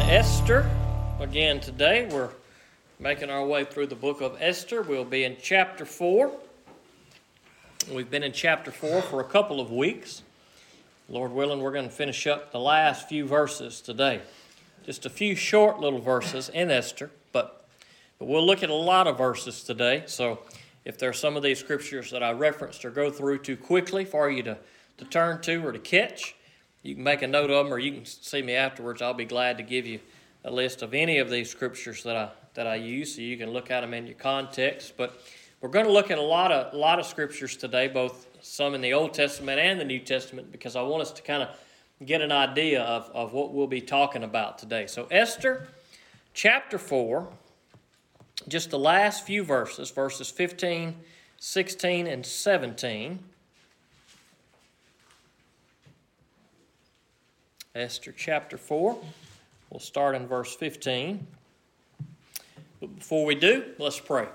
in Esther again today. We're making our way through the book of Esther. We'll be in chapter 4. We've been in chapter 4 for a couple of weeks. Lord willing, we're going to finish up the last few verses today. Just a few short little verses in Esther, but, but we'll look at a lot of verses today. So if there are some of these scriptures that I referenced or go through too quickly for you to, to turn to or to catch, you can make a note of them or you can see me afterwards. I'll be glad to give you a list of any of these scriptures that I, that I use so you can look at them in your context. But we're going to look at a lot of, a lot of scriptures today, both some in the Old Testament and the New Testament, because I want us to kind of get an idea of, of what we'll be talking about today. So, Esther chapter 4, just the last few verses, verses 15, 16, and 17. Esther chapter 4. We'll start in verse 15. But before we do, let's pray.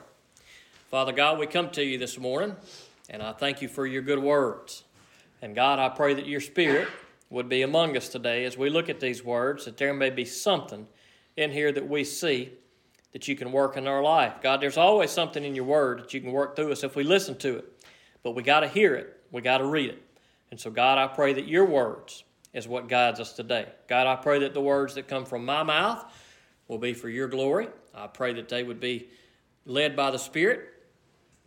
Father God, we come to you this morning, and I thank you for your good words. And God, I pray that your Spirit would be among us today as we look at these words, that there may be something in here that we see that you can work in our life. God, there's always something in your word that you can work through us if we listen to it. But we got to hear it, we got to read it. And so, God, I pray that your words is what guides us today. God, I pray that the words that come from my mouth will be for your glory. I pray that they would be led by the Spirit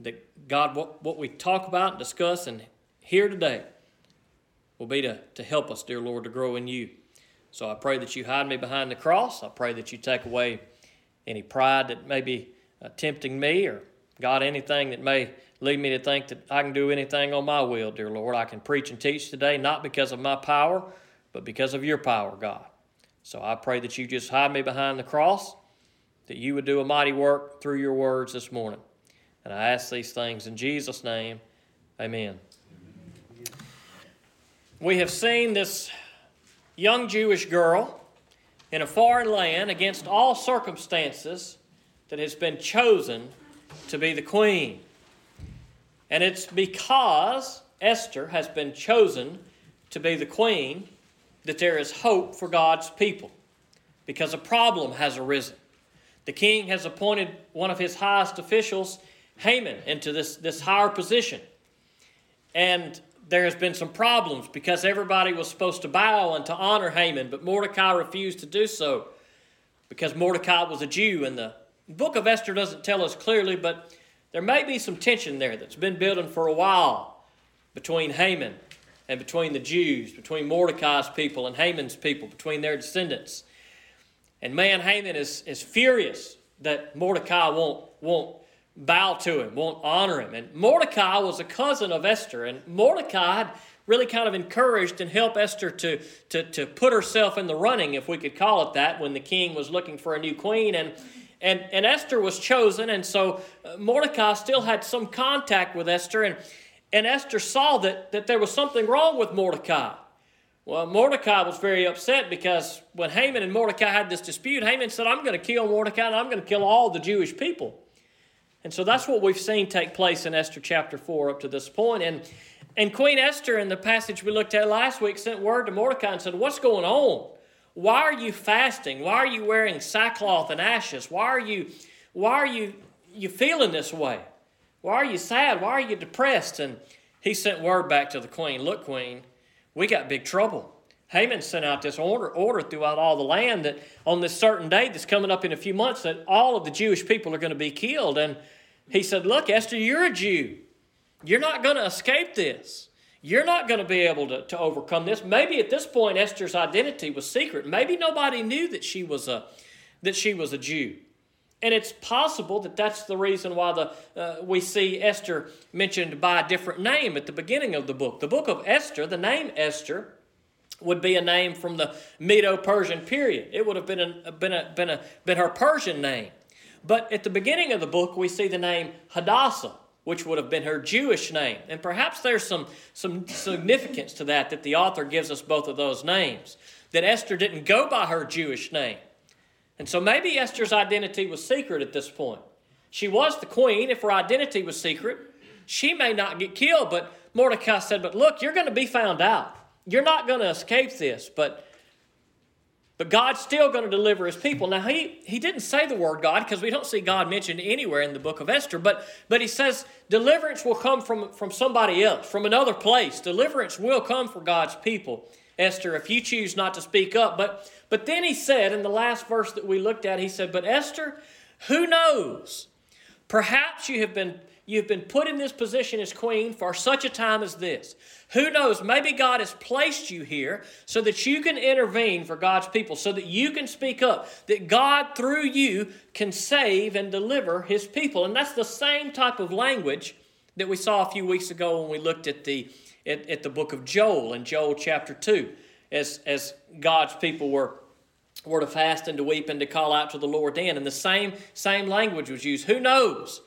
that God, what, what we talk about discuss and hear today will be to, to help us, dear Lord, to grow in you. So I pray that you hide me behind the cross. I pray that you take away any pride that may be uh, tempting me or, God, anything that may lead me to think that I can do anything on my will, dear Lord. I can preach and teach today, not because of my power, but because of your power, God. So I pray that you just hide me behind the cross, that you would do a mighty work through your words this morning. And I ask these things in Jesus' name. Amen. We have seen this young Jewish girl in a foreign land against all circumstances that has been chosen to be the queen. And it's because Esther has been chosen to be the queen that there is hope for God's people because a problem has arisen. The king has appointed one of his highest officials Haman into this, this higher position. And there has been some problems because everybody was supposed to bow and to honor Haman, but Mordecai refused to do so because Mordecai was a Jew. And the book of Esther doesn't tell us clearly, but there may be some tension there that's been building for a while between Haman and between the Jews, between Mordecai's people and Haman's people, between their descendants. And man, Haman is, is furious that Mordecai won't, won't bow to him, won't honor him. And Mordecai was a cousin of Esther, and Mordecai had really kind of encouraged and helped Esther to, to, to put herself in the running, if we could call it that, when the king was looking for a new queen. And, and, and Esther was chosen, and so uh, Mordecai still had some contact with Esther, and, and Esther saw that, that there was something wrong with Mordecai. Well, Mordecai was very upset because when Haman and Mordecai had this dispute, Haman said, I'm going to kill Mordecai and I'm going to kill all the Jewish people. And so that's what we've seen take place in Esther chapter 4 up to this point. And, and Queen Esther, in the passage we looked at last week, sent word to Mordecai and said, What's going on? Why are you fasting? Why are you wearing sackcloth and ashes? Why are you, why are you, you feeling this way? Why are you sad? Why are you depressed? And he sent word back to the queen Look, queen, we got big trouble. Haman sent out this order, order throughout all the land that on this certain day that's coming up in a few months that all of the Jewish people are going to be killed. And he said, Look, Esther, you're a Jew. You're not going to escape this. You're not going to be able to, to overcome this. Maybe at this point Esther's identity was secret. Maybe nobody knew that she was a that she was a Jew. And it's possible that that's the reason why the, uh, we see Esther mentioned by a different name at the beginning of the book. The book of Esther, the name Esther, would be a name from the Medo Persian period. It would have been, been, a, been, a, been her Persian name. But at the beginning of the book, we see the name Hadassah, which would have been her Jewish name. And perhaps there's some, some significance to that, that the author gives us both of those names. That Esther didn't go by her Jewish name. And so maybe Esther's identity was secret at this point. She was the queen. If her identity was secret, she may not get killed. But Mordecai said, But look, you're going to be found out. You're not going to escape this. But But God's still going to deliver his people. Now, he, he didn't say the word God because we don't see God mentioned anywhere in the book of Esther, but, but he says deliverance will come from, from somebody else, from another place. Deliverance will come for God's people, Esther, if you choose not to speak up. But, but then he said in the last verse that we looked at, he said, But Esther, who knows? Perhaps you have been You've been put in this position as queen for such a time as this. Who knows? Maybe God has placed you here so that you can intervene for God's people, so that you can speak up, that God through you can save and deliver his people. And that's the same type of language that we saw a few weeks ago when we looked at the, at, at the book of Joel in Joel chapter 2, as, as God's people were were to fast and to weep and to call out to the Lord then. And the same, same language was used. Who knows?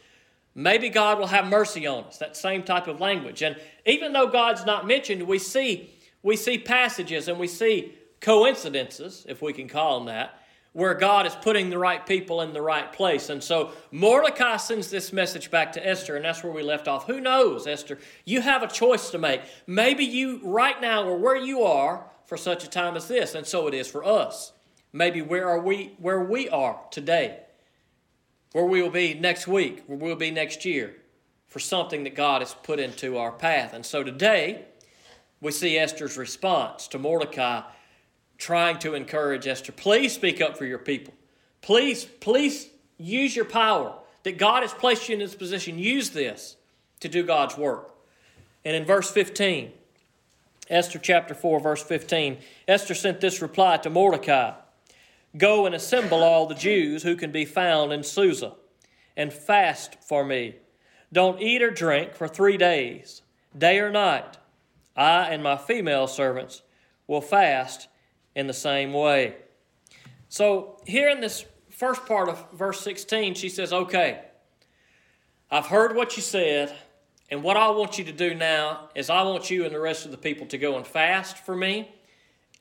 Maybe God will have mercy on us. That same type of language. And even though God's not mentioned, we see we see passages and we see coincidences, if we can call them that, where God is putting the right people in the right place. And so Mordecai sends this message back to Esther, and that's where we left off. Who knows, Esther? You have a choice to make. Maybe you, right now, or where you are for such a time as this, and so it is for us. Maybe where are we where we are today where we will be next week, where we'll be next year, for something that God has put into our path. And so today, we see Esther's response to Mordecai trying to encourage Esther. Please speak up for your people. Please, please use your power that God has placed you in this position. Use this to do God's work. And in verse 15, Esther chapter 4, verse 15, Esther sent this reply to Mordecai. Go and assemble all the Jews who can be found in Susa, and fast for me. Don't eat or drink for three days, day or night. I and my female servants will fast in the same way. So, here in this first part of verse 16, she says, Okay, I've heard what you said, and what I want you to do now is I want you and the rest of the people to go and fast for me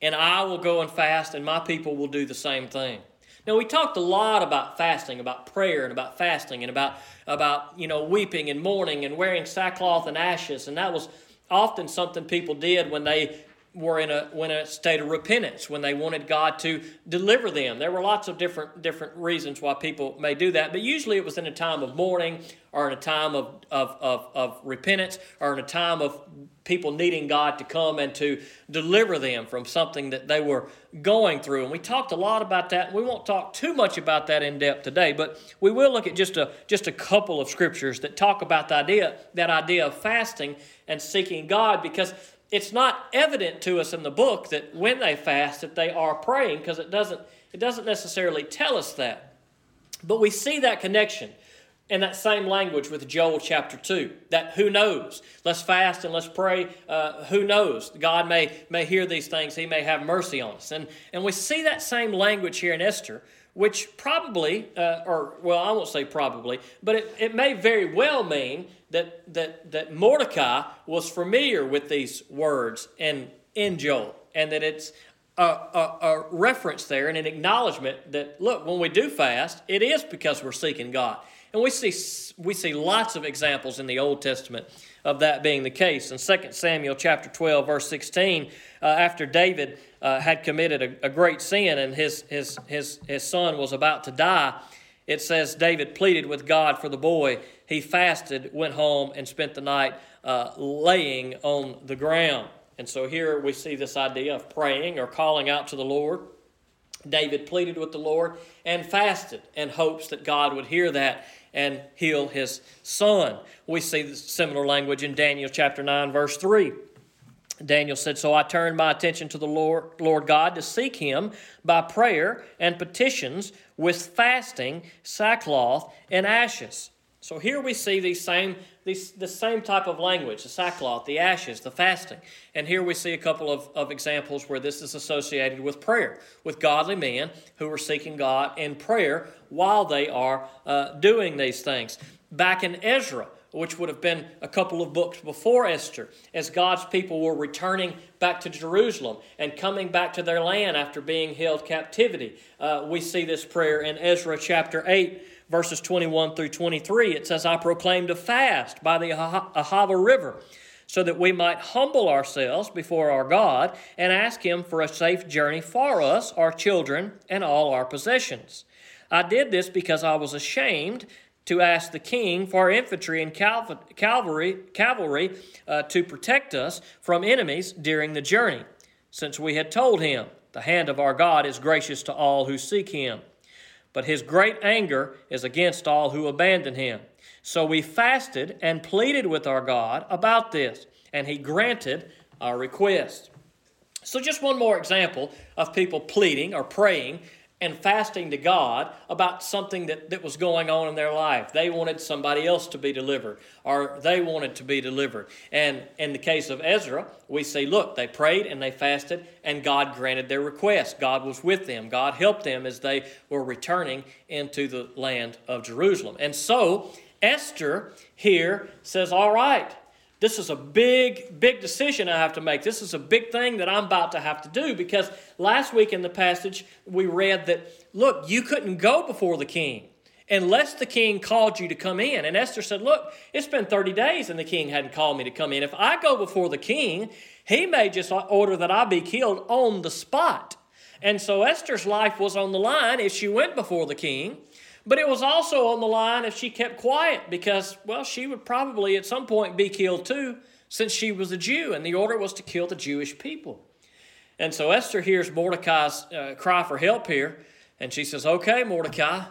and I will go and fast, and my people will do the same thing. Now we talked a lot about fasting, about prayer, and about fasting, and about about you know weeping and mourning and wearing sackcloth and ashes, and that was often something people did when they were in a when a state of repentance when they wanted God to deliver them. There were lots of different different reasons why people may do that, but usually it was in a time of mourning or in a time of of, of, of repentance or in a time of people needing God to come and to deliver them from something that they were going through. And we talked a lot about that. We won't talk too much about that in depth today, but we will look at just a just a couple of scriptures that talk about the idea that idea of fasting and seeking God because it's not evident to us in the book that when they fast that they are praying because it doesn't it doesn't necessarily tell us that. But we see that connection in that same language with joel chapter 2 that who knows? Let's fast and let's pray uh, who knows? God may may hear these things he may have mercy on us. And and we see that same language here in esther which probably, uh, or well, I won't say probably, but it, it may very well mean that, that, that Mordecai was familiar with these words in, in Joel, and that it's a, a, a reference there and an acknowledgement that, look, when we do fast, it is because we're seeking God. And we see, we see lots of examples in the Old Testament of that being the case. In 2 Samuel chapter 12, verse 16, uh, after David uh, had committed a, a, great sin and his, his, his, his son was about to die, it says David pleaded with God for the boy. He fasted, went home, and spent the night uh, laying on the ground. And so here we see this idea of praying or calling out to the Lord. David pleaded with the Lord and fasted in hopes that God would hear that and heal his son. We see similar language in Daniel chapter 9, verse 3. Daniel said, So I turned my attention to the Lord, Lord God to seek him by prayer and petitions with fasting, sackcloth, and ashes. So here we see these same, these, the same type of language the sackcloth, the ashes, the fasting. And here we see a couple of, of examples where this is associated with prayer, with godly men who are seeking God in prayer while they are uh, doing these things. Back in Ezra, which would have been a couple of books before Esther, as God's people were returning back to Jerusalem and coming back to their land after being held captivity. Uh, we see this prayer in Ezra chapter 8 verses 21 through 23. It says, I proclaimed a fast by the Ahava River so that we might humble ourselves before our God and ask Him for a safe journey for us, our children, and all our possessions. I did this because I was ashamed to ask the king for infantry and cavalry, cavalry uh, to protect us from enemies during the journey, since we had told him, The hand of our God is gracious to all who seek him, but his great anger is against all who abandon him. So we fasted and pleaded with our God about this, and he granted our request. So, just one more example of people pleading or praying and fasting to God about something that, that was going on in their life. They wanted somebody else to be delivered, or they wanted to be delivered. And in the case of Ezra, we see look, they prayed and they fasted, and God granted their request. God was with them, God helped them as they were returning into the land of Jerusalem. And so, Esther here says, All right, this is a big, big decision I have to make. This is a big thing that I'm about to have to do because last week in the passage we read that, look, you couldn't go before the king unless the king called you to come in. And Esther said, Look, it's been 30 days and the king hadn't called me to come in. If I go before the king, he may just order that I be killed on the spot. And so Esther's life was on the line if she went before the king. But it was also on the line if she kept quiet because, well, she would probably at some point be killed too, since she was a Jew, and the order was to kill the Jewish people. And so Esther hears Mordecai's uh, cry for help here, and she says, Okay, Mordecai,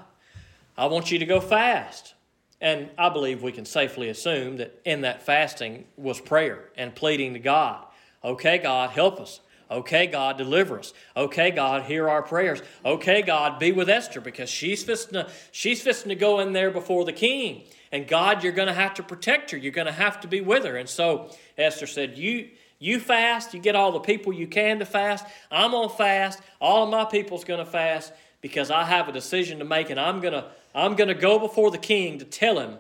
I want you to go fast. And I believe we can safely assume that in that fasting was prayer and pleading to God. Okay, God, help us. Okay, God, deliver us. Okay, God, hear our prayers. Okay, God, be with Esther because she's fisting to, she's fisting to go in there before the king. And God, you're going to have to protect her. You're going to have to be with her. And so Esther said, You you fast, you get all the people you can to fast. I'm going to fast. All of my people's going to fast because I have a decision to make and I'm going to I'm going to go before the king to tell him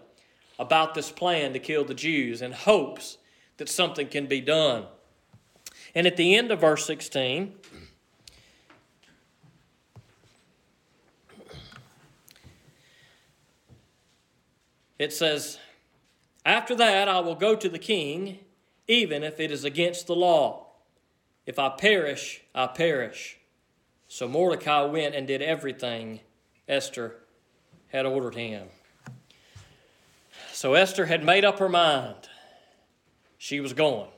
about this plan to kill the Jews in hopes that something can be done. And at the end of verse 16, it says, After that I will go to the king, even if it is against the law. If I perish, I perish. So Mordecai went and did everything Esther had ordered him. So Esther had made up her mind. She was going.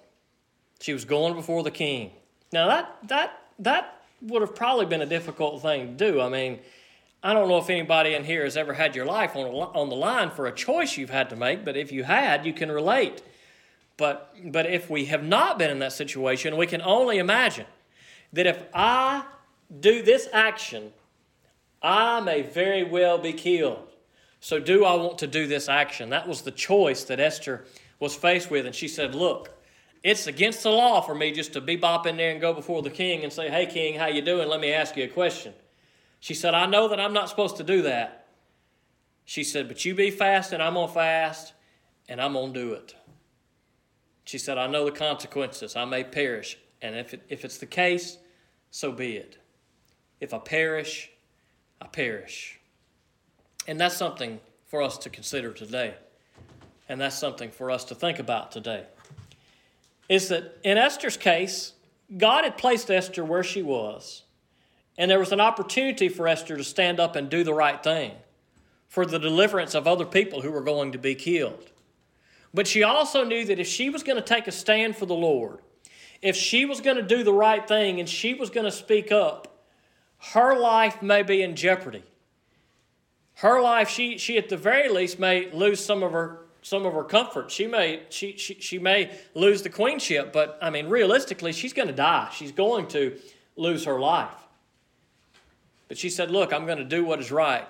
She was going before the king. Now that that that would have probably been a difficult thing to do. I mean, I don't know if anybody in here has ever had your life on on the line for a choice you've had to make, but if you had, you can relate. But but if we have not been in that situation, we can only imagine that if I do this action, I may very well be killed. So, do I want to do this action? That was the choice that Esther was faced with. And she said, Look, it's against the law for me just to bebop in there and go before the king and say, "Hey, king, how you doing? Let me ask you a question." She said, "I know that I'm not supposed to do that." She said, "But you be fasting, I'm gonna fast, and I'm gonna do it." She said, "I know the consequences. I may perish, and if it, if it's the case, so be it. If I perish, I perish." And that's something for us to consider today, and that's something for us to think about today is that in Esther's case, God had placed Esther where she was, and there was an opportunity for Esther to stand up and do the right thing for the deliverance of other people who were going to be killed. But she also knew that if she was going to take a stand for the Lord, if she was going to do the right thing and she was going to speak up, her life may be in jeopardy. Her life, she, she at the very least may lose some of her some of her comfort. She may she, she, she may lose the queenship, but I mean realistically, she's going to die. She's going to lose her life. But she said, "Look, I'm going to do what is right.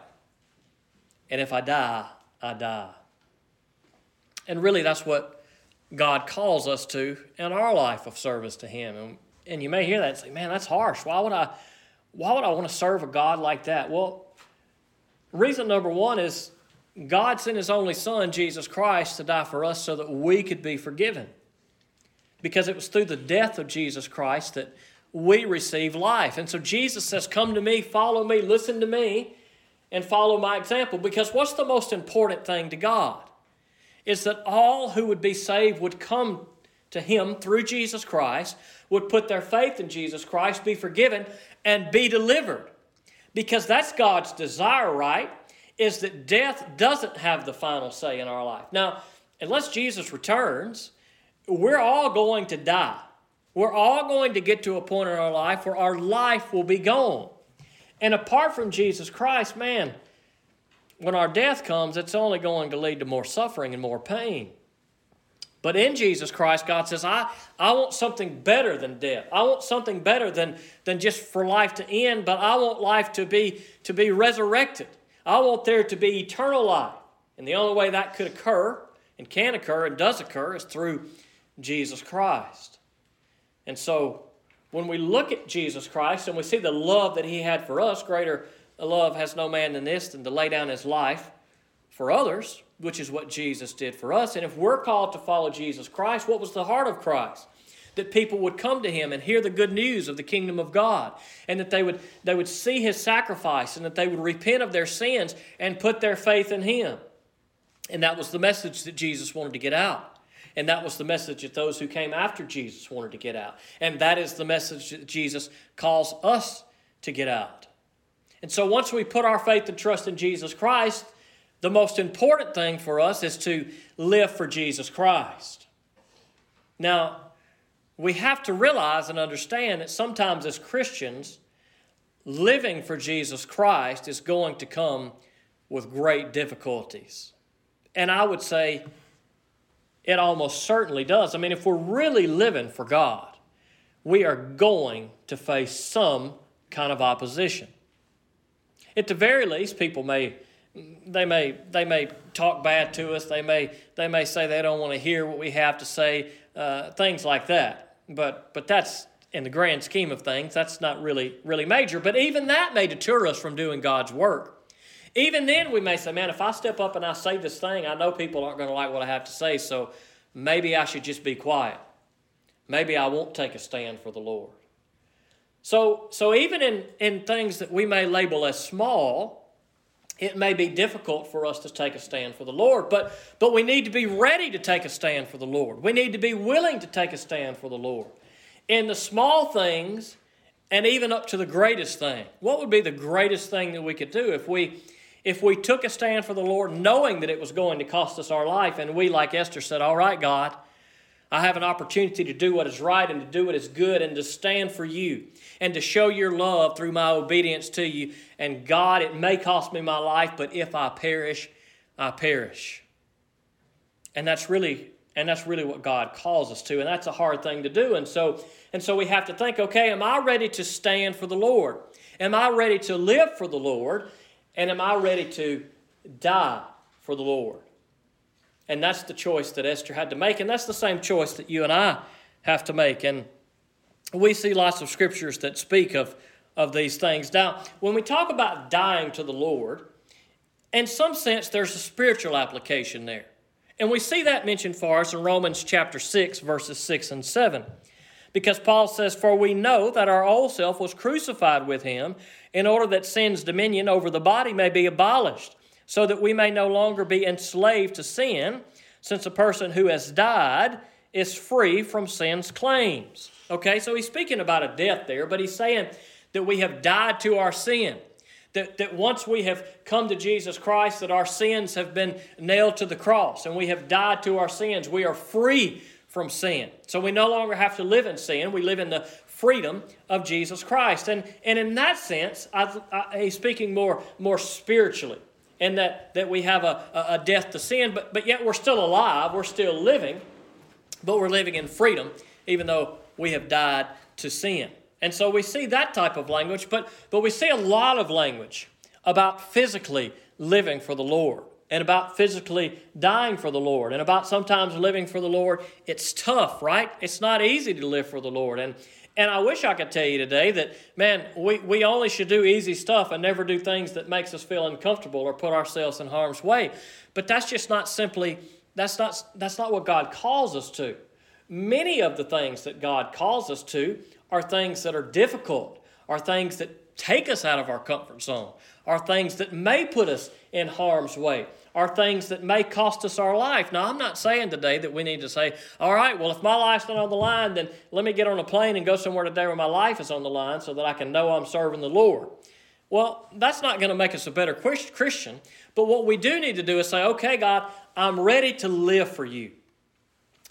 And if I die, I die." And really that's what God calls us to in our life of service to him. And, and you may hear that and say, "Man, that's harsh. Why would I why would I want to serve a God like that?" Well, reason number 1 is God sent His only Son, Jesus Christ, to die for us so that we could be forgiven. Because it was through the death of Jesus Christ that we receive life. And so Jesus says, Come to me, follow me, listen to me, and follow my example. Because what's the most important thing to God? Is that all who would be saved would come to Him through Jesus Christ would put their faith in Jesus Christ, be forgiven, and be delivered. Because that's God's desire, right? Is that death doesn't have the final say in our life. Now, unless Jesus returns, we're all going to die. We're all going to get to a point in our life where our life will be gone. And apart from Jesus Christ, man, when our death comes, it's only going to lead to more suffering and more pain. But in Jesus Christ, God says, I, I want something better than death. I want something better than, than just for life to end, but I want life to be, to be resurrected. I want there to be eternal life. And the only way that could occur and can occur and does occur is through Jesus Christ. And so when we look at Jesus Christ and we see the love that he had for us, greater love has no man than this than to lay down his life for others, which is what Jesus did for us. And if we're called to follow Jesus Christ, what was the heart of Christ? That people would come to him and hear the good news of the kingdom of God, and that they would, they would see his sacrifice, and that they would repent of their sins and put their faith in him. And that was the message that Jesus wanted to get out. And that was the message that those who came after Jesus wanted to get out. And that is the message that Jesus calls us to get out. And so once we put our faith and trust in Jesus Christ, the most important thing for us is to live for Jesus Christ. Now, we have to realize and understand that sometimes as Christians, living for Jesus Christ is going to come with great difficulties. And I would say it almost certainly does. I mean, if we're really living for God, we are going to face some kind of opposition. At the very least, people may they may they may talk bad to us. They may they may say they don't want to hear what we have to say. Uh, things like that. But but that's in the grand scheme of things, that's not really really major. But even that may deter us from doing God's work. Even then, we may say, man, if I step up and I say this thing, I know people aren't going to like what I have to say, so maybe I should just be quiet. Maybe I won't take a stand for the Lord. So, so even in, in things that we may label as small, it may be difficult for us to take a stand for the Lord, but, but we need to be ready to take a stand for the Lord. We need to be willing to take a stand for the Lord. In the small things and even up to the greatest thing. What would be the greatest thing that we could do if we if we took a stand for the Lord knowing that it was going to cost us our life and we like Esther said, "All right, God, I have an opportunity to do what is right and to do what is good and to stand for you and to show your love through my obedience to you. And God, it may cost me my life, but if I perish, I perish. And that's really and that's really what God calls us to and that's a hard thing to do and so and so we have to think okay am I ready to stand for the Lord am I ready to live for the Lord and am I ready to die for the Lord and that's the choice that Esther had to make. And that's the same choice that you and I have to make. And we see lots of scriptures that speak of, of these things. Now, when we talk about dying to the Lord, in some sense, there's a spiritual application there. And we see that mentioned for us in Romans chapter 6, verses 6 and 7. Because Paul says, For we know that our old self was crucified with him in order that sin's dominion over the body may be abolished so that we may no longer be enslaved to sin, since a person who has died is free from sin's claims. Okay, so he's speaking about a death there, but he's saying that we have died to our sin. That, that once we have come to Jesus Christ, that our sins have been nailed to the cross and we have died to our sins. We are free from sin. So we no longer have to live in sin. We live in the freedom of Jesus Christ. And, and in that sense, I, I, he's speaking more, more spiritually and that, that we have a, a death to sin, but, but yet we're still alive, we're still living, but we're living in freedom, even though we have died to sin. And so we see that type of language, but, but we see a lot of language about physically living for the Lord and about physically dying for the Lord and about sometimes living for the Lord. It's tough, right? It's not easy to live for the Lord. And, and I wish I could tell you today that, man, we, we only should do easy stuff and never do things that makes us feel uncomfortable or put ourselves in harm's way. But that's just not simply, that's not, that's not what God calls us to. Many of the things that God calls us to are things that are difficult, are things that take us out of our comfort zone, are things that may put us in harm's way, are things that may cost us our life. Now, I'm not saying today that we need to say, all right, well, if my life's not on the line, then let me get on a plane and go somewhere today where my life is on the line so that I can know I'm serving the Lord. Well, that's not going to make us a better Christian. But what we do need to do is say, okay, God, I'm ready to live for you.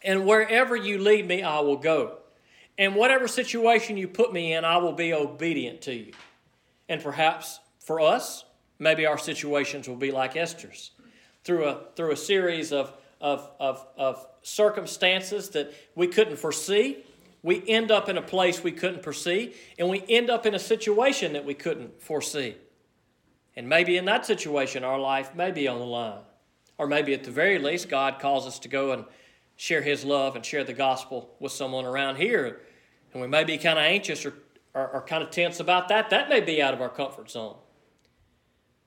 And wherever you lead me, I will go. And whatever situation you put me in, I will be obedient to you. And perhaps for us, maybe our situations will be like Esther's. Through a, through a series of, of, of, of circumstances that we couldn't foresee, we end up in a place we couldn't foresee, and we end up in a situation that we couldn't foresee. And maybe in that situation, our life may be on the line. Or maybe at the very least, God calls us to go and share His love and share the gospel with someone around here. And we may be kind of anxious or, or, or kind of tense about that. That may be out of our comfort zone.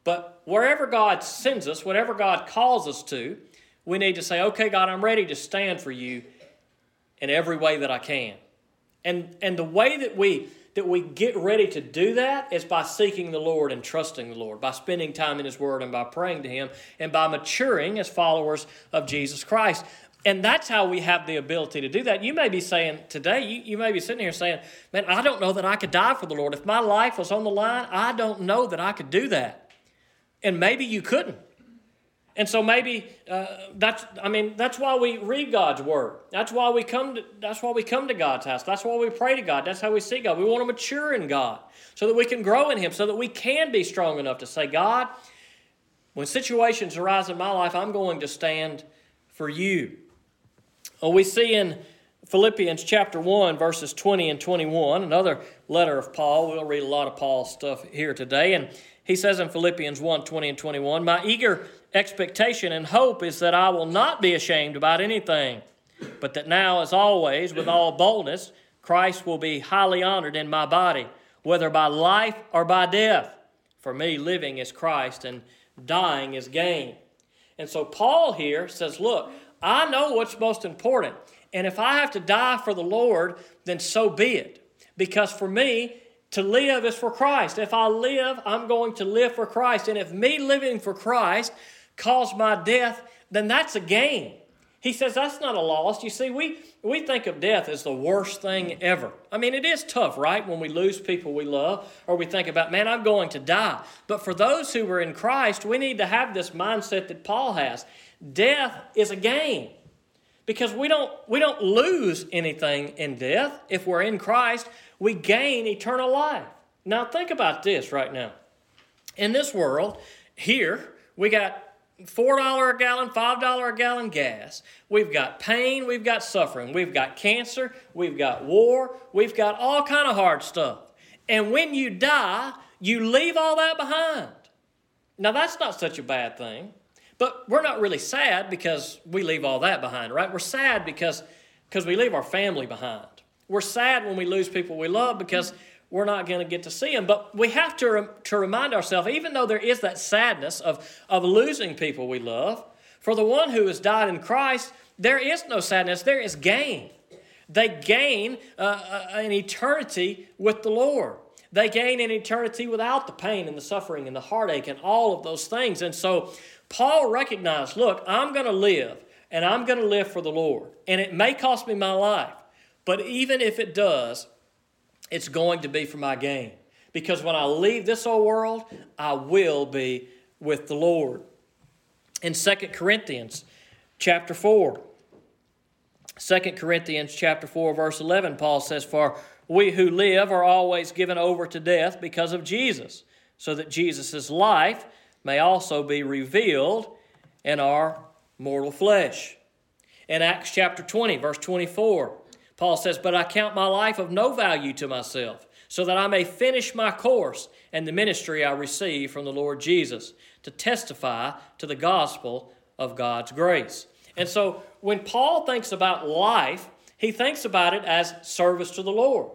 But wherever God sends us, whatever God calls us to, we need to say, okay, God, I'm ready to stand for you in every way that I can. And, and the way that we that we get ready to do that is by seeking the Lord and trusting the Lord, by spending time in His Word and by praying to Him, and by maturing as followers of Jesus Christ. And that's how we have the ability to do that. You may be saying today, you, you may be sitting here saying, Man, I don't know that I could die for the Lord. If my life was on the line, I don't know that I could do that. And maybe you couldn't. And so maybe uh, that's I mean that's why we read God's word. That's why we come to that's why we come to God's house. That's why we pray to God. That's how we see God. We want to mature in God so that we can grow in Him, so that we can be strong enough to say, God, when situations arise in my life, I'm going to stand for you. Well, we see in Philippians chapter 1, verses 20 and 21, another letter of Paul. We'll read a lot of Paul's stuff here today. And he says in Philippians 1 20 and 21, My eager expectation and hope is that I will not be ashamed about anything, but that now, as always, with all boldness, Christ will be highly honored in my body, whether by life or by death. For me, living is Christ and dying is gain. And so Paul here says, Look, I know what's most important. And if I have to die for the Lord, then so be it. Because for me, to live is for Christ. If I live, I'm going to live for Christ. And if me living for Christ cause my death, then that's a gain. He says that's not a loss. You see, we, we think of death as the worst thing ever. I mean, it is tough, right? When we lose people we love, or we think about, man, I'm going to die. But for those who are in Christ, we need to have this mindset that Paul has. Death is a gain. Because we don't, we don't lose anything in death. If we're in Christ, we gain eternal life. Now, think about this right now. In this world, here, we got $4 a gallon, $5 a gallon gas. We've got pain, we've got suffering, we've got cancer, we've got war, we've got all kind of hard stuff. And when you die, you leave all that behind. Now that's not such a bad thing. But we're not really sad because we leave all that behind, right? We're sad because because we leave our family behind. We're sad when we lose people we love because we're not going to get to see them. But we have to, to remind ourselves, even though there is that sadness of, of losing people we love, for the one who has died in Christ, there is no sadness, there is gain. They gain uh, uh, an eternity with the Lord. They gain an eternity without the pain and the suffering and the heartache and all of those things. And so Paul recognized look, I'm going to live and I'm going to live for the Lord. And it may cost me my life, but even if it does, it's going to be for my gain. Because when I leave this old world, I will be with the Lord. In 2 Corinthians chapter 4, 2 Corinthians chapter 4 verse 11 Paul says for we who live are always given over to death because of Jesus so that Jesus' life may also be revealed in our mortal flesh. In Acts chapter 20 verse 24 Paul says, But I count my life of no value to myself, so that I may finish my course and the ministry I receive from the Lord Jesus to testify to the gospel of God's grace. And so when Paul thinks about life, he thinks about it as service to the Lord.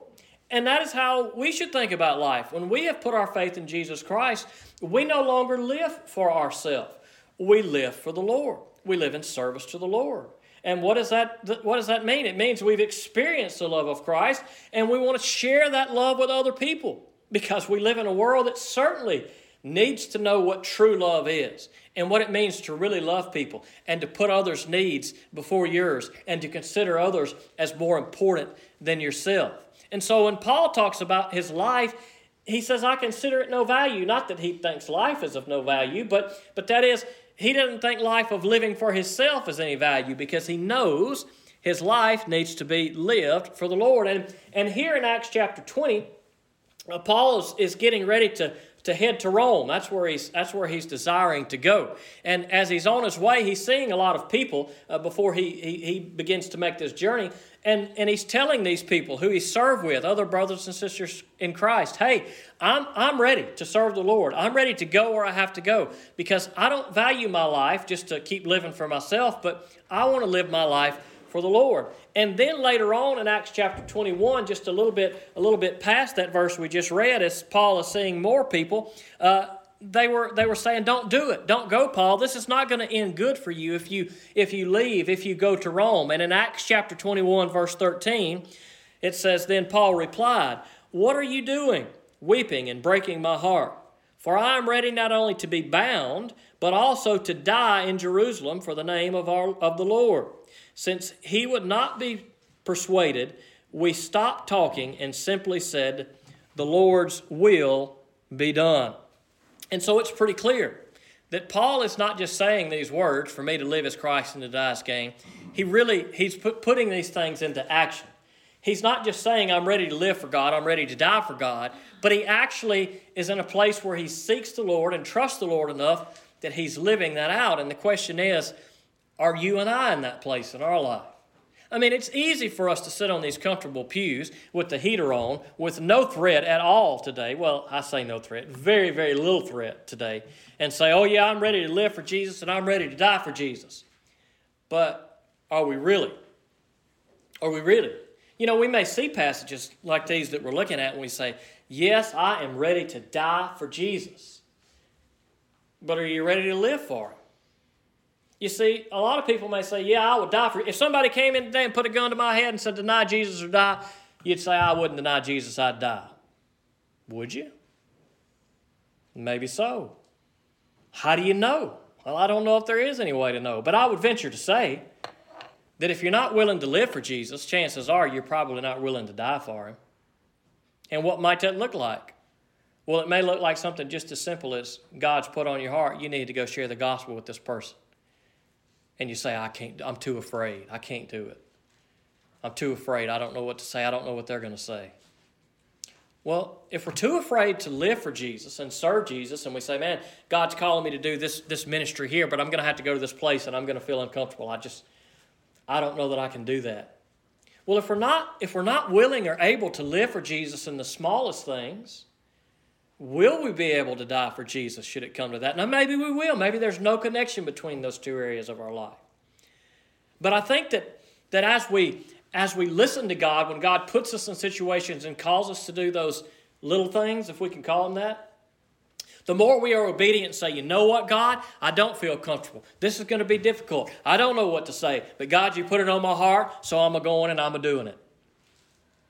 And that is how we should think about life. When we have put our faith in Jesus Christ, we no longer live for ourselves. We live for the Lord. We live in service to the Lord. And what does that what does that mean? It means we've experienced the love of Christ and we want to share that love with other people. because we live in a world that certainly needs to know what true love is and what it means to really love people and to put others' needs before yours and to consider others as more important than yourself. And so when Paul talks about his life, he says, I consider it no value. Not that he thinks life is of no value, but, but that is, he doesn't think life of living for himself is any value because he knows his life needs to be lived for the Lord. And, and here in Acts chapter 20, uh, Paul is, is getting ready to, to head to Rome. That's where he's that's where he's desiring to go. And as he's on his way, he's seeing a lot of people uh, before he, he he begins to make this journey. And and he's telling these people who he served with, other brothers and sisters in Christ, hey, I'm I'm ready to serve the Lord. I'm ready to go where I have to go because I don't value my life just to keep living for myself, but I want to live my life for the Lord. And then later on in Acts chapter 21, just a little bit, a little bit past that verse we just read, as Paul is seeing more people, uh, they were they were saying, "Don't do it. Don't go, Paul. This is not going to end good for you if you if you leave, if you go to Rome." And in Acts chapter 21, verse 13, it says, "Then Paul replied, What are you doing, weeping and breaking my heart? For I am ready not only to be bound, but also to die in Jerusalem for the name of our of the Lord." Since he would not be persuaded, we stopped talking and simply said, The Lord's will be done. And so it's pretty clear that Paul is not just saying these words for me to live as Christ and to die as gain. He really he's put, putting these things into action. He's not just saying I'm ready to live for God, I'm ready to die for God, but he actually is in a place where he seeks the Lord and trusts the Lord enough that he's living that out. And the question is, are you and I in that place in our life? I mean, it's easy for us to sit on these comfortable pews with the heater on, with no threat at all today. Well, I say no threat, very, very little threat today, and say, oh, yeah, I'm ready to live for Jesus and I'm ready to die for Jesus. But are we really? Are we really? You know, we may see passages like these that we're looking at and we say, yes, I am ready to die for Jesus. But are you ready to live for Him? You see, a lot of people may say, Yeah, I would die for you. If somebody came in today and put a gun to my head and said, Deny Jesus or die, you'd say, I wouldn't deny Jesus, I'd die. Would you? Maybe so. How do you know? Well, I don't know if there is any way to know, but I would venture to say that if you're not willing to live for Jesus, chances are you're probably not willing to die for him. And what might that look like? Well, it may look like something just as simple as God's put on your heart, you need to go share the gospel with this person and you say, I can't, I'm too afraid. I can't do it. I'm too afraid. I don't know what to say. I don't know what they're going to say. Well, if we're too afraid to live for Jesus and serve Jesus, and we say, man, God's calling me to do this, this ministry here, but I'm going to have to go to this place and I'm going to feel uncomfortable. I just, I don't know that I can do that. Well, if we're not, if we're not willing or able to live for Jesus in the smallest things, Will we be able to die for Jesus should it come to that? Now, maybe we will. Maybe there's no connection between those two areas of our life. But I think that, that as, we, as we listen to God, when God puts us in situations and calls us to do those little things, if we can call them that, the more we are obedient and say, you know what, God, I don't feel comfortable. This is going to be difficult. I don't know what to say. But God, you put it on my heart, so I'm a going and I'm a doing it.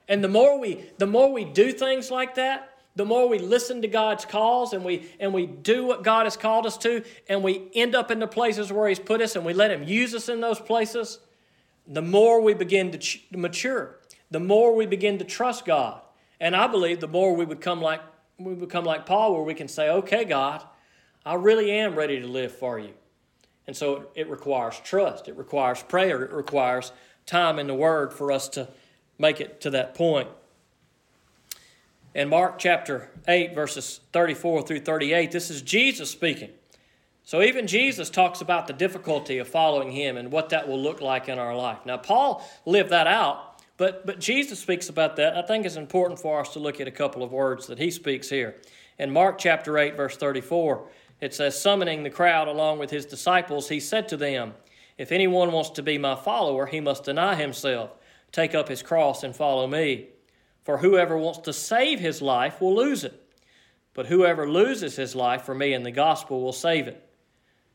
And the more we the more we do things like that, the more we listen to God's calls and we and we do what God has called us to and we end up in the places where he's put us and we let him use us in those places, the more we begin to ch- mature, the more we begin to trust God. And I believe the more we become like we become like Paul where we can say, "Okay, God, I really am ready to live for you." And so it requires trust, it requires prayer, it requires time in the word for us to make it to that point in Mark chapter 8, verses 34 through 38, this is Jesus speaking. So even Jesus talks about the difficulty of following him and what that will look like in our life. Now, Paul lived that out, but, but Jesus speaks about that. I think it's important for us to look at a couple of words that he speaks here. In Mark chapter 8, verse 34, it says, Summoning the crowd along with his disciples, he said to them, If anyone wants to be my follower, he must deny himself, take up his cross, and follow me. For whoever wants to save his life will lose it. But whoever loses his life for me and the gospel will save it.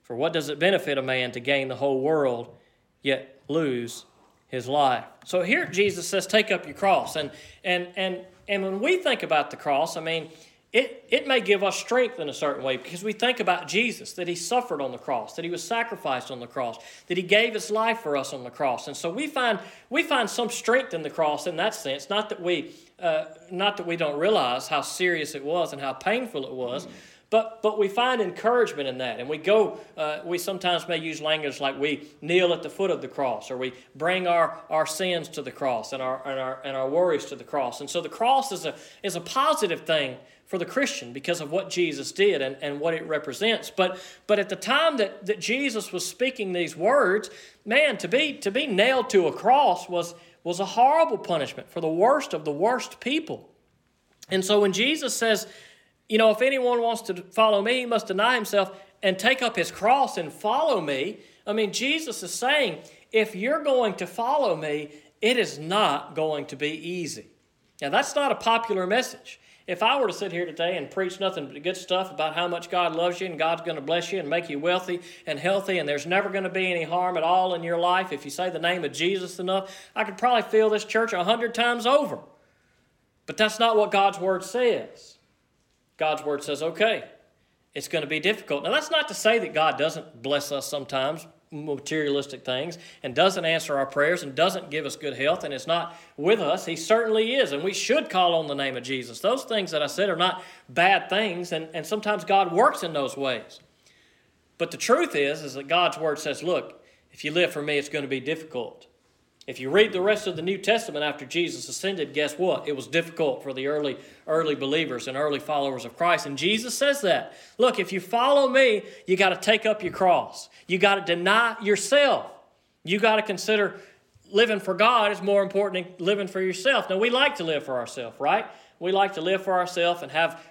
For what does it benefit a man to gain the whole world, yet lose his life. So here Jesus says, take up your cross. And and and and when we think about the cross, I mean, it, it may give us strength in a certain way because we think about Jesus, that he suffered on the cross, that he was sacrificed on the cross, that he gave his life for us on the cross. And so we find, we find some strength in the cross in that sense. Not that, we, uh, not that we don't realize how serious it was and how painful it was, but, but we find encouragement in that. And we go, uh, we sometimes may use language like we kneel at the foot of the cross, or we bring our, our sins to the cross and our, and, our, and our worries to the cross. And so the cross is a, is a positive thing for the Christian because of what Jesus did and, and what it represents. But, but at the time that, that Jesus was speaking these words, man, to be, to be nailed to a cross was, was a horrible punishment for the worst of the worst people. And so when Jesus says, you know, if anyone wants to follow me, he must deny himself and take up his cross and follow me. I mean, Jesus is saying, if you're going to follow me, it is not going to be easy. Now, that's not a popular message. If I were to sit here today and preach nothing but good stuff about how much God loves you and God's going to bless you and make you wealthy and healthy and there's never going to be any harm at all in your life if you say the name of Jesus enough, I could probably fill this church a hundred times over. But that's not what God's Word says. God's word says, okay, it's going to be difficult. Now, that's not to say that God doesn't bless us sometimes, materialistic things, and doesn't answer our prayers and doesn't give us good health and is not with us. He certainly is, and we should call on the name of Jesus. Those things that I said are not bad things, and, and sometimes God works in those ways. But the truth is, is that God's word says, look, if you live for me, it's going to be difficult. If you read the rest of the New Testament after Jesus ascended, guess what? It was difficult for the early early believers and early followers of Christ. And Jesus says that. Look, if you follow me, you got to take up your cross. You got to deny yourself. You got to consider living for God is more important than living for yourself. Now, we like to live for ourselves, right? We like to live for ourselves and have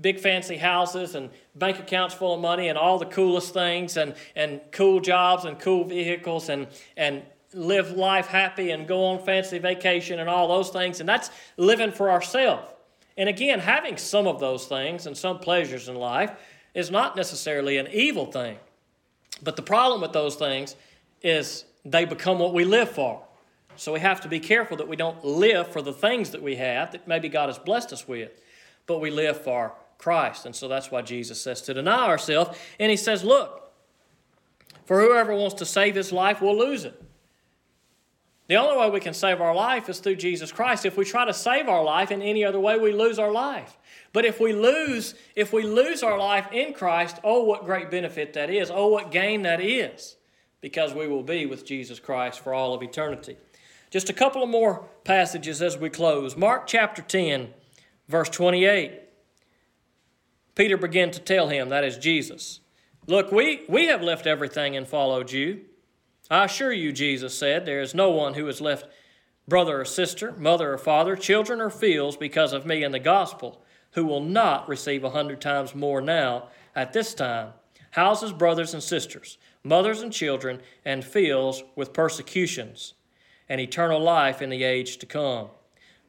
big fancy houses and bank accounts full of money and all the coolest things and, and cool jobs and cool vehicles and, and live life happy and go on fancy vacation and all those things. And that's living for ourselves. And again, having some of those things and some pleasures in life is not necessarily an evil thing. But the problem with those things is they become what we live for. So we have to be careful that we don't live for the things that we have that maybe God has blessed us with, but we live for Christ. And so that's why Jesus says to deny ourselves. And he says, Look, for whoever wants to save his life will lose it. The only way we can save our life is through Jesus Christ. If we try to save our life in any other way, we lose our life. But if we lose, if we lose our life in Christ, oh what great benefit that is. Oh what gain that is. Because we will be with Jesus Christ for all of eternity. Just a couple of more passages as we close. Mark chapter 10, verse 28. Peter began to tell him, that is Jesus, Look, we, we have left everything and followed you. I assure you, Jesus said, there is no one who has left brother or sister, mother or father, children or fields because of me and the gospel, who will not receive a hundred times more now at this time houses, brothers and sisters, mothers and children, and fields with persecutions, and eternal life in the age to come.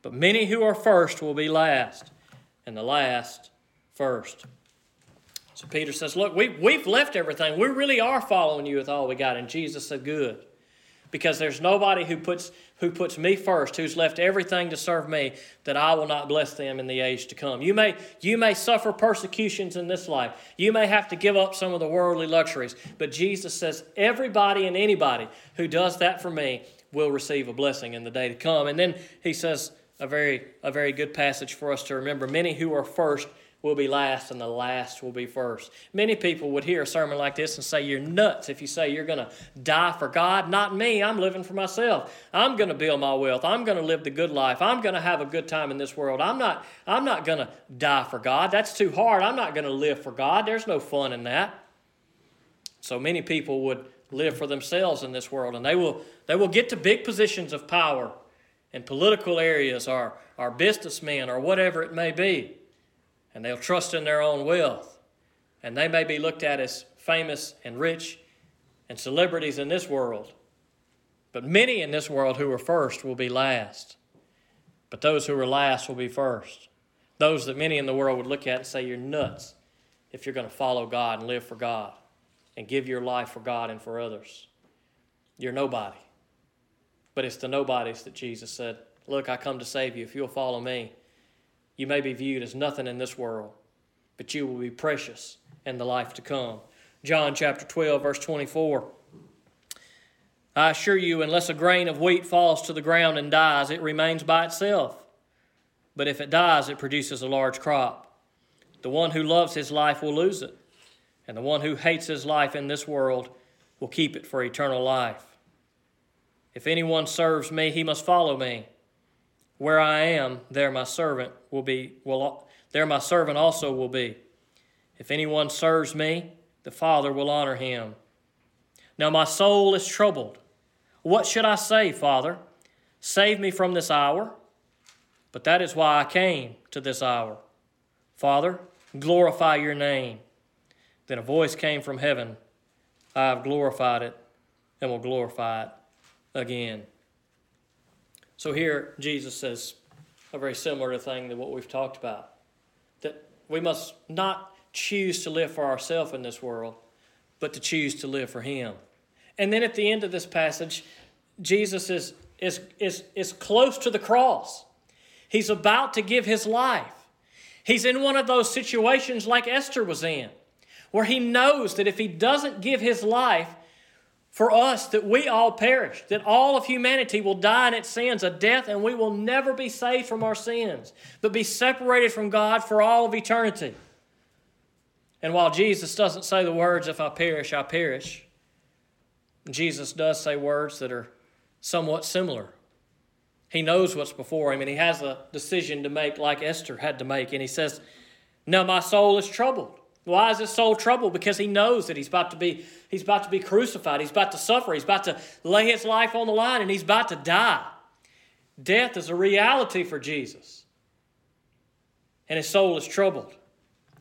But many who are first will be last, and the last first. So Peter says, Look, we, we've left everything. We really are following you with all we got. And Jesus said, Good. Because there's nobody who puts, who puts me first, who's left everything to serve me, that I will not bless them in the age to come. You may, you may suffer persecutions in this life. You may have to give up some of the worldly luxuries. But Jesus says, Everybody and anybody who does that for me will receive a blessing in the day to come. And then he says, a very, a very good passage for us to remember. Many who are first will be last and the last will be first. Many people would hear a sermon like this and say, You're nuts if you say you're going to die for God. Not me. I'm living for myself. I'm going to build my wealth. I'm going to live the good life. I'm going to have a good time in this world. I'm not, I'm not going to die for God. That's too hard. I'm not going to live for God. There's no fun in that. So many people would live for themselves in this world and they will, they will get to big positions of power in political areas or, or businessmen or whatever it may be and they'll trust in their own wealth. And they may be looked at as famous and rich and celebrities in this world. But many in this world who are first will be last. But those who are last will be first. Those that many in the world would look at and say, You're nuts if you're going to follow God and live for God and give your life for God and for others. You're nobody. But it's the nobodies that Jesus said, Look, I come to save you. If you'll follow me, you may be viewed as nothing in this world, but you will be precious in the life to come. John chapter 12, verse 24. I assure you, unless a grain of wheat falls to the ground and dies, it remains by itself. But if it dies, it produces a large crop. The one who loves his life will lose it, and the one who hates his life in this world will keep it for eternal life. If anyone serves me, he must follow me. Where I am, there my servant will be will there my servant also will be. If anyone serves me, the Father will honor him. Now my soul is troubled. What should I say, Father? Save me from this hour? But that is why I came to this hour. Father, glorify your name. Then a voice came from heaven I have glorified it and will glorify it again. So here Jesus says a very similar thing to what we've talked about that we must not choose to live for ourselves in this world, but to choose to live for Him. And then at the end of this passage, Jesus is, is, is, is close to the cross. He's about to give his life. He's in one of those situations like Esther was in, where he knows that if he doesn't give his life for us, that we all perish, that all of humanity will die in its sins, a death, and we will never be saved from our sins, but be separated from God for all of eternity. And while Jesus doesn't say the words, if I perish, I perish, Jesus does say words that are somewhat similar. He knows what's before him and he has a decision to make, like Esther had to make. And he says, Now my soul is troubled. Why is his soul troubled? Because he knows that he's about to be he's about to be crucified, he's about to suffer, he's about to lay his life on the line, and he's about to die. Death is a reality for Jesus. And his soul is troubled.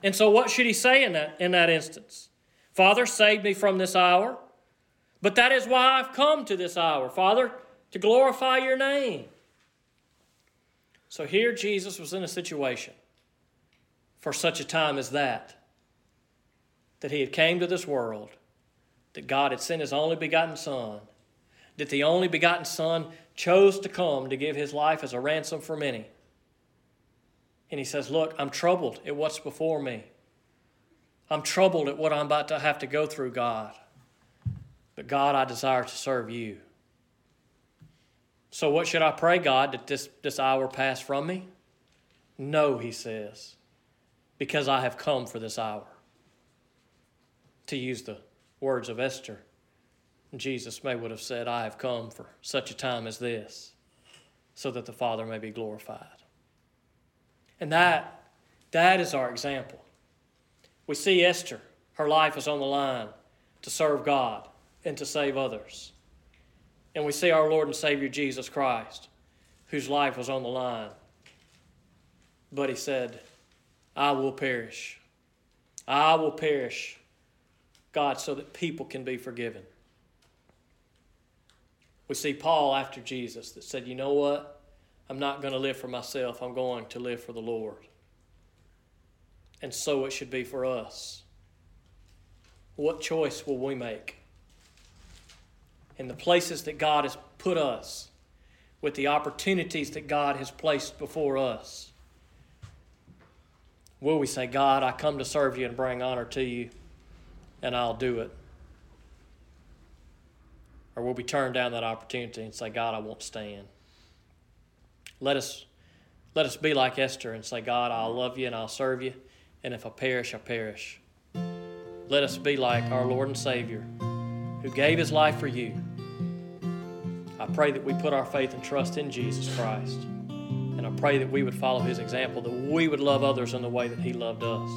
And so what should he say in that in that instance? Father, save me from this hour. But that is why I've come to this hour, Father, to glorify your name. So here Jesus was in a situation for such a time as that that he had came to this world, that God had sent his only begotten son, that the only begotten son chose to come to give his life as a ransom for many. And he says, Look, I'm troubled at what's before me. I'm troubled at what I'm about to have to go through, God. But God, I desire to serve you. So, what should I pray, God, that this, this hour pass from me? No, he says, because I have come for this hour. To use the words of Esther, Jesus may would have said, I have come for such a time as this, so that the Father may be glorified. And that, that is our example. We see Esther, her life is on the line to serve God and to save others. And we see our Lord and Savior Jesus Christ, whose life was on the line. But he said, I will perish. I will perish, God, so that people can be forgiven. We see Paul after Jesus that said, You know what? I'm not going to live for myself, I'm going to live for the Lord. And so it should be for us. What choice will we make? in the places that God has put us, with the opportunities that God has placed before us. Will we say, God, I come to serve you and bring honor to you, and I'll do it? Or will we turn down that opportunity and say, God, I won't stand? Let us, let us be like Esther and say, God, I'll love you and I'll serve you, and if I perish, I perish. Let us be like our Lord and Savior who gave his life for you. I pray that we put our faith and trust in Jesus Christ. And I pray that we would follow his example, that we would love others in the way that he loved us,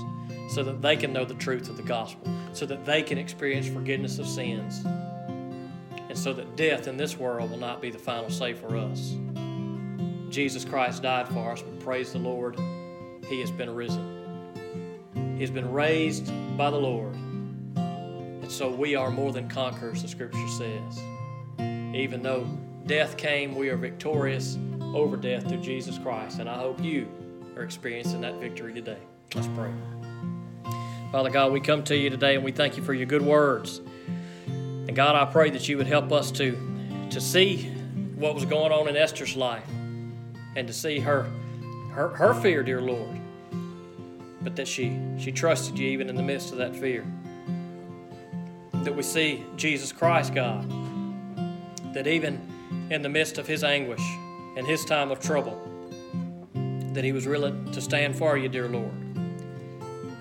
so that they can know the truth of the gospel, so that they can experience forgiveness of sins, and so that death in this world will not be the final say for us. Jesus Christ died for us, but praise the Lord, he has been risen. He has been raised by the Lord. And so we are more than conquerors, the scripture says. Even though death came, we are victorious over death through Jesus Christ. And I hope you are experiencing that victory today. Let's pray. Father God, we come to you today and we thank you for your good words. And God, I pray that you would help us to, to see what was going on in Esther's life and to see her, her, her fear, dear Lord, but that she, she trusted you even in the midst of that fear. That we see Jesus Christ, God, that even in the midst of his anguish and his time of trouble, that he was willing to stand for you, dear Lord.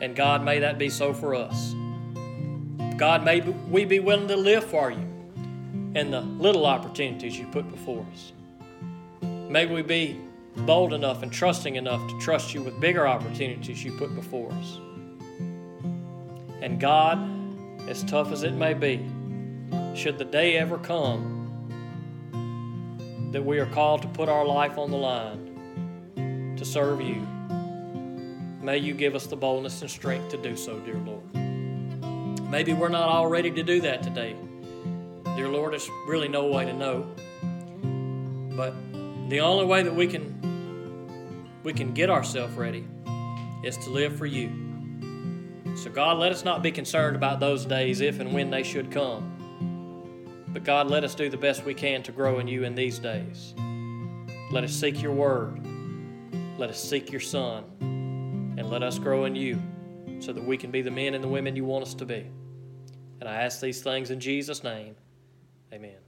And God, may that be so for us. God, may we be willing to live for you and the little opportunities you put before us. May we be bold enough and trusting enough to trust you with bigger opportunities you put before us. And God, as tough as it may be, should the day ever come that we are called to put our life on the line to serve you, may you give us the boldness and strength to do so, dear Lord. Maybe we're not all ready to do that today. Dear Lord, there's really no way to know. But the only way that we can we can get ourselves ready is to live for you. So God, let us not be concerned about those days if and when they should come. But God, let us do the best we can to grow in you in these days. Let us seek your word. Let us seek your son. And let us grow in you so that we can be the men and the women you want us to be. And I ask these things in Jesus' name. Amen.